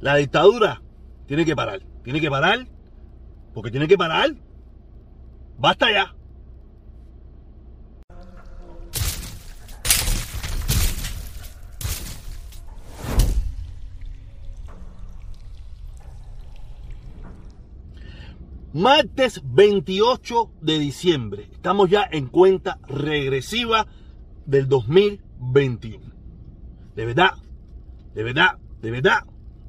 La dictadura tiene que parar. Tiene que parar. Porque tiene que parar. Basta ya. Martes 28 de diciembre. Estamos ya en cuenta regresiva del 2021. De verdad, de verdad, de verdad,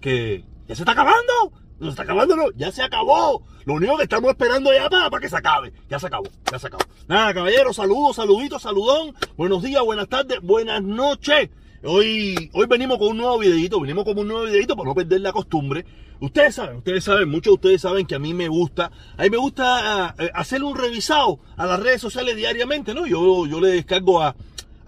que ya se está acabando. No se está acabando, no, ya se acabó. Lo único que estamos esperando ya para, para que se acabe. Ya se acabó, ya se acabó. Nada, caballeros, saludos, saluditos, saludón. Buenos días, buenas tardes, buenas noches. Hoy, hoy venimos con un nuevo videito, venimos con un nuevo videito para no perder la costumbre. Ustedes saben, ustedes saben, muchos de ustedes saben que a mí me gusta, a mí me gusta uh, hacer un revisado a las redes sociales diariamente, ¿no? Yo, yo le descargo a,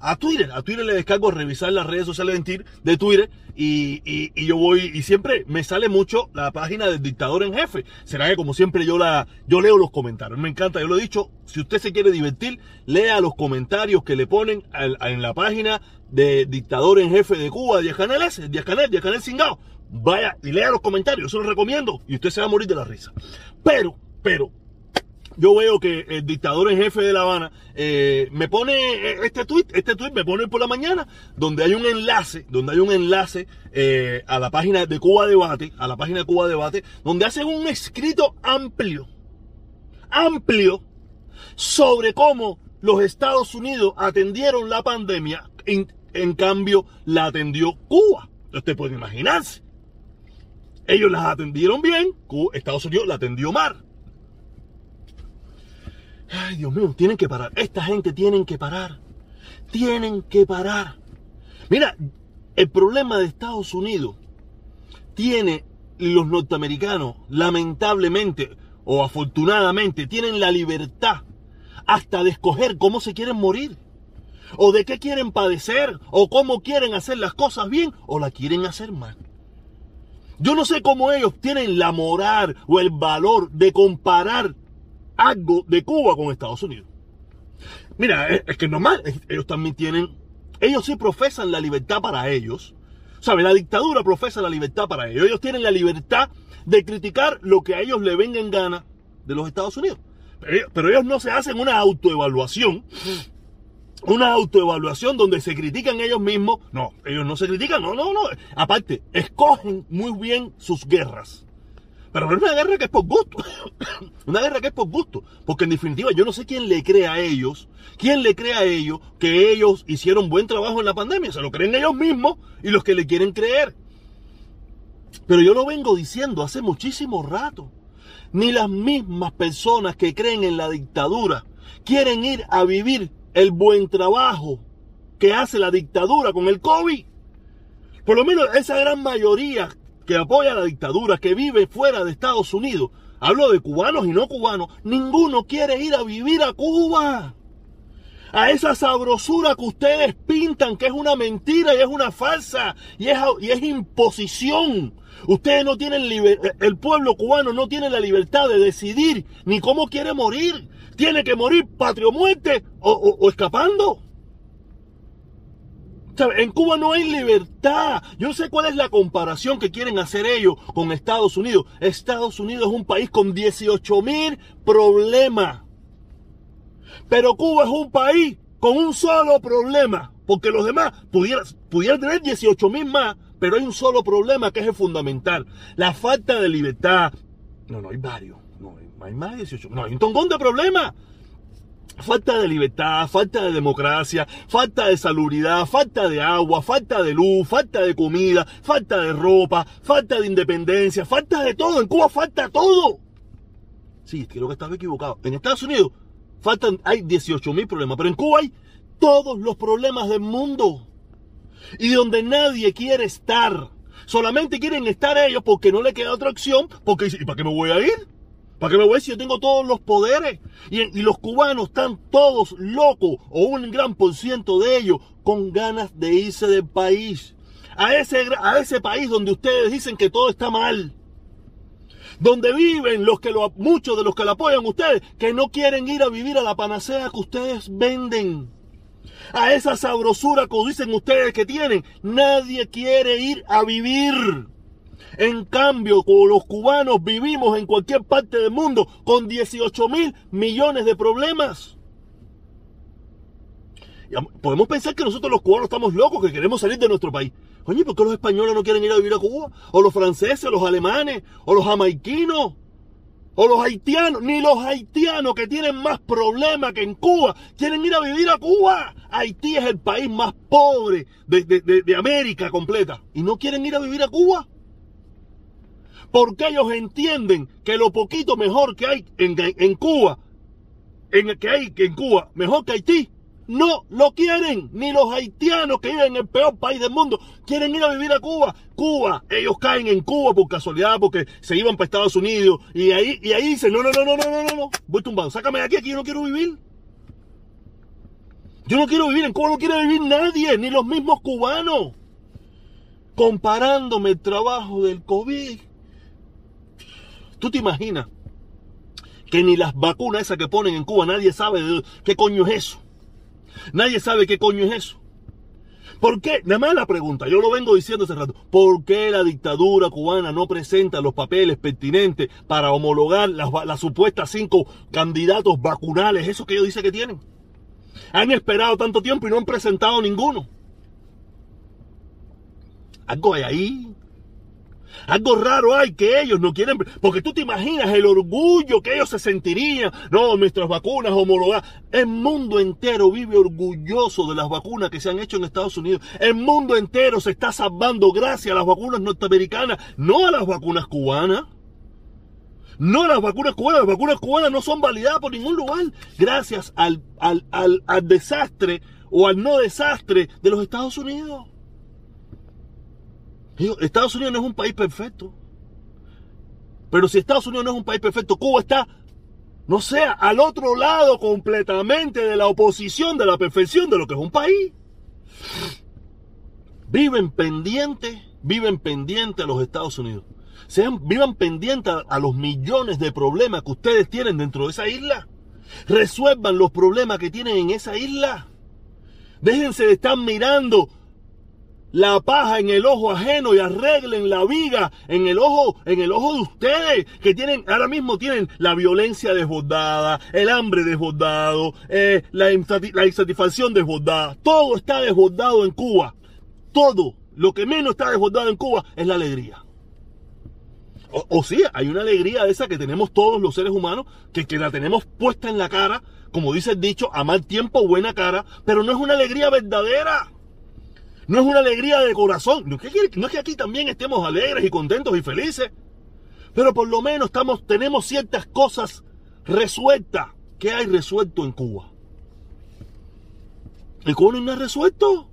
a Twitter, a Twitter le descargo revisar las redes sociales de Twitter y, y, yo voy y siempre me sale mucho la página del dictador en jefe. Será que como siempre yo la yo leo los comentarios. Me encanta, yo lo he dicho, si usted se quiere divertir, lea los comentarios que le ponen en la página de dictador en jefe de Cuba, Díaz Canel ese, Díaz Canel, Díaz Canel Singao. Vaya y lea los comentarios, se los recomiendo y usted se va a morir de la risa. Pero, pero, yo veo que el dictador en jefe de La Habana eh, me pone este tweet, este tweet me pone por la mañana, donde hay un enlace, donde hay un enlace eh, a la página de Cuba Debate, a la página de Cuba Debate, donde hacen un escrito amplio, amplio, sobre cómo los Estados Unidos atendieron la pandemia, en, en cambio la atendió Cuba. Usted puede imaginarse. Ellos las atendieron bien, Estados Unidos la atendió mal. Ay, Dios mío, tienen que parar. Esta gente tienen que parar. Tienen que parar. Mira, el problema de Estados Unidos tiene los norteamericanos, lamentablemente o afortunadamente, tienen la libertad hasta de escoger cómo se quieren morir. O de qué quieren padecer, o cómo quieren hacer las cosas bien, o la quieren hacer mal. Yo no sé cómo ellos tienen la moral o el valor de comparar algo de Cuba con Estados Unidos. Mira, es, es que normal, ellos también tienen, ellos sí profesan la libertad para ellos. ¿Sabe? La dictadura profesa la libertad para ellos. Ellos tienen la libertad de criticar lo que a ellos le venga en gana de los Estados Unidos. Pero ellos no se hacen una autoevaluación. Una autoevaluación donde se critican ellos mismos. No, ellos no se critican. No, no, no. Aparte, escogen muy bien sus guerras. Pero no es una guerra que es por gusto. una guerra que es por gusto. Porque en definitiva yo no sé quién le cree a ellos, quién le cree a ellos que ellos hicieron buen trabajo en la pandemia. Se lo creen ellos mismos y los que le quieren creer. Pero yo lo vengo diciendo hace muchísimo rato. Ni las mismas personas que creen en la dictadura quieren ir a vivir el buen trabajo que hace la dictadura con el COVID. Por lo menos esa gran mayoría que apoya la dictadura, que vive fuera de Estados Unidos, hablo de cubanos y no cubanos, ninguno quiere ir a vivir a Cuba. A esa sabrosura que ustedes pintan, que es una mentira y es una falsa y es, y es imposición. Ustedes no tienen el pueblo cubano no tiene la libertad de decidir ni cómo quiere morir. Tiene que morir patrio muerte o, escapando. En Cuba no hay libertad. Yo no sé cuál es la comparación que quieren hacer ellos con Estados Unidos. Estados Unidos es un país con 18 mil problemas. Pero Cuba es un país con un solo problema. Porque los demás pudieran, tener 18 mil más, pero hay un solo problema que es el fundamental. La falta de libertad. No, no, hay varios. No, hay más de 18. No, hay un tongón de problemas. Falta de libertad, falta de democracia, falta de salubridad, falta de agua, falta de luz, falta de comida, falta de ropa, falta de independencia, falta de todo. En Cuba falta todo. Sí, creo que estaba equivocado. En Estados Unidos faltan, hay 18 mil problemas, pero en Cuba hay todos los problemas del mundo. Y donde nadie quiere estar. Solamente quieren estar ellos porque no le queda otra opción. Porque, ¿y para qué me voy a ir? ¿Para qué me voy si yo tengo todos los poderes? Y, y, los cubanos están todos locos, o un gran por ciento de ellos, con ganas de irse del país. A ese, a ese país donde ustedes dicen que todo está mal. Donde viven los que lo, muchos de los que lo apoyan ustedes, que no quieren ir a vivir a la panacea que ustedes venden. A esa sabrosura que dicen ustedes que tienen. Nadie quiere ir a vivir. En cambio, como los cubanos vivimos en cualquier parte del mundo con 18 mil millones de problemas. Podemos pensar que nosotros los cubanos estamos locos, que queremos salir de nuestro país. Oye, ¿por qué los españoles no quieren ir a vivir a Cuba? O los franceses, o los alemanes, o los jamaiquinos, o los haitianos. Ni los haitianos que tienen más problemas que en Cuba quieren ir a vivir a Cuba. Haití es el país más pobre de, América completa. Y no quieren ir a vivir a Cuba. Porque ellos entienden que lo poquito mejor que hay en, en Cuba, en, que hay en Cuba, mejor que Haití, no lo quieren. Ni los haitianos que viven en el peor país del mundo quieren ir a vivir a Cuba. Cuba, ellos caen en Cuba por casualidad porque se iban para Estados Unidos y ahí, y ahí dicen, no, no, no, no, no, no, no, no, voy tumbado, sácame de aquí, aquí yo no quiero vivir. Yo no quiero vivir, en Cuba no quiere vivir nadie, ni los mismos cubanos. Comparándome el trabajo del COVID. ¿Tú te imaginas que ni las vacunas esas que ponen en Cuba nadie sabe de qué coño es eso? Nadie sabe qué coño es eso. ¿Por qué? Nada más la pregunta, yo lo vengo diciendo hace rato. ¿Por qué la dictadura cubana no presenta los papeles pertinentes para homologar las, supuestas cinco candidatos vacunales, eso que ellos dicen que tienen? Han esperado tanto tiempo y no han presentado ninguno. Algo hay ahí. Algo raro hay que ellos no quieren, porque tú te imaginas el orgullo que ellos se sentirían. No, nuestras vacunas homologadas. El mundo entero vive orgulloso de las vacunas que se han hecho en Estados Unidos. El mundo entero se está salvando gracias a las vacunas norteamericanas, no a las vacunas cubanas. No las vacunas cubanas, las vacunas cubanas no son validadas por ningún lugar gracias al, al, al desastre o al no desastre de los Estados Unidos. Estados Unidos no es un país perfecto. Pero si Estados Unidos no es un país perfecto, Cuba está, no sé, al otro lado completamente de la oposición de la perfección de lo que es un país. Viven pendientes, viven pendientes a los Estados Unidos. Sean, vivan pendientes a los millones de problemas que ustedes tienen dentro de esa isla. Resuelvan los problemas que tienen en esa isla. Déjense de estar mirando la paja en el ojo ajeno y arreglen la viga en el ojo, en el ojo de ustedes, que tienen, ahora mismo tienen la violencia desbordada, el hambre desbordado, eh, la, insatisfacción desbordada. Todo está desbordado en Cuba. Todo. Lo que menos está desbordado en Cuba es la alegría. O, sí, hay una alegría esa que tenemos todos los seres humanos, que, que la tenemos puesta en la cara, como dice el dicho, a mal tiempo, buena cara, pero no es una alegría verdadera. No es una alegría de corazón. No es, que, aquí también estemos alegres y contentos y felices. Pero por lo menos estamos, tenemos ciertas cosas resueltas. ¿Qué hay resuelto en Cuba? ¿En Cuba no hay resuelto?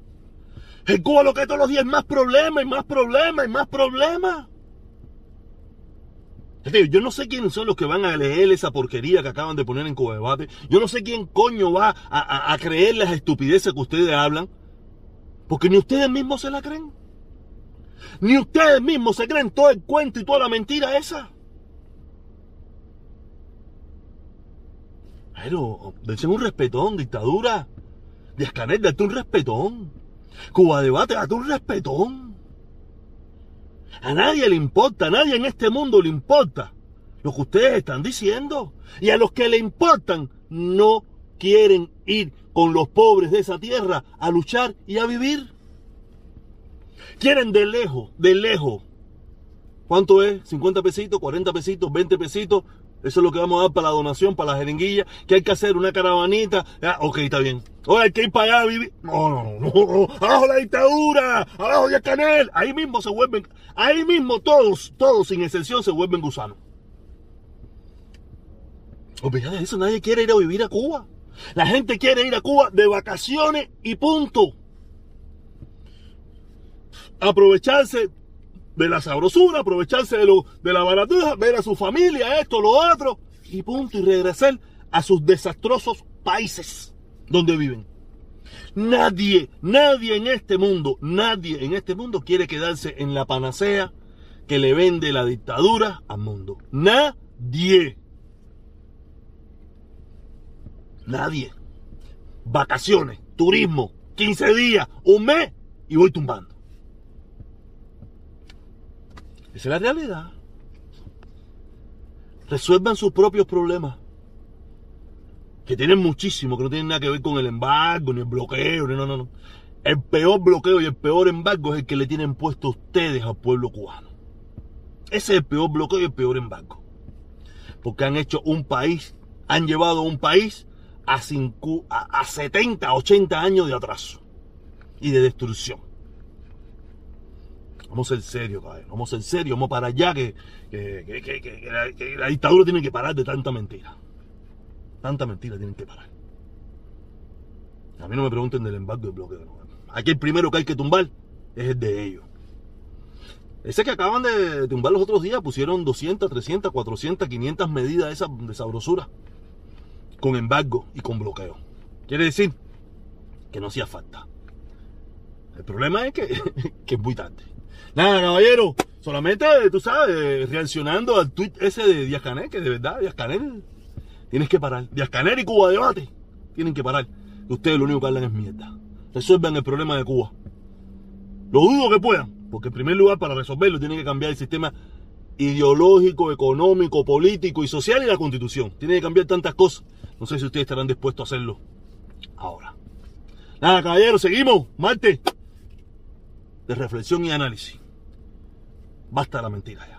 En Cuba lo que hay todos los días es más problemas y más problemas y más problemas. Yo no sé quiénes son los que van a leer esa porquería que acaban de poner en Cuba Debate. Yo no sé quién coño va a, a creer las estupideces que ustedes hablan. Porque ni ustedes mismos se la creen. Ni ustedes mismos se creen todo el cuento y toda la mentira esa. Pero, dense un respetón, dictadura. Díaz-Canel, date un respetón. Cuba Debate, date un respetón. A nadie le importa, a nadie en este mundo le importa lo que ustedes están diciendo. Y a los que le importan, no quieren ir con los pobres de esa tierra a luchar y a vivir. Quieren de lejos, de lejos. ¿Cuánto es? ¿50 pesitos? ¿40 pesitos? ¿20 pesitos? Eso es lo que vamos a dar para la donación, para la jeringuilla. Que hay que hacer una caravanita. Ah, ok, está bien. Ahora hay que ir para allá a vivir. No, no, no, no. Abajo la dictadura. Abajo de Canel. Ahí mismo se vuelven. Ahí mismo todos, todos sin excepción se vuelven gusanos. Olvídate de eso. Nadie quiere ir a vivir a Cuba. La gente quiere ir a Cuba de vacaciones y punto. Aprovecharse de la sabrosura, aprovecharse de, lo, de la baratuja, ver a su familia, esto, lo otro, y punto, y regresar a sus desastrosos países donde viven. Nadie, nadie en este mundo, nadie en este mundo quiere quedarse en la panacea que le vende la dictadura al mundo. Nadie. Nadie. Vacaciones, turismo, 15 días, un mes y voy tumbando. Esa es la realidad. Resuelvan sus propios problemas. Que tienen muchísimo, que no tienen nada que ver con el embargo, ni el bloqueo, ni no, no, no. El peor bloqueo y el peor embargo es el que le tienen puesto ustedes al pueblo cubano. Ese es el peor bloqueo y el peor embargo. Porque han hecho un país, han llevado un país a, cinco, a, a 70, 80 años de atraso y de destrucción. Vamos a ser serios. Vamos a ser serios, vamos para allá que, que, la, dictadura tiene que parar de tanta mentira. Tanta mentira tienen que parar. A mí no me pregunten del embargo y bloqueo. no. Aquí el primero que hay que tumbar es el de ellos. Ese que acaban de tumbar los otros días pusieron 200, 300, 400, 500 medidas de, esa, de sabrosura. Con embargo y con bloqueo. Quiere decir que no hacía falta. El problema es que, es muy tarde. Nada, caballero. Solamente, tú sabes, reaccionando al tweet ese de Díaz Canel, que de verdad, Díaz Canel, tienes que parar. Díaz Canel y Cuba Debate tienen que parar. Ustedes lo único que hablan es mierda. Resuelvan el problema de Cuba. Lo dudo que puedan, porque en primer lugar para resolverlo tienen que cambiar el sistema ideológico, económico, político y social y la constitución. Tienen que cambiar tantas cosas. No sé si ustedes estarán dispuestos a hacerlo ahora. Nada, caballeros, seguimos. Martes de reflexión y análisis. Basta la mentira ya.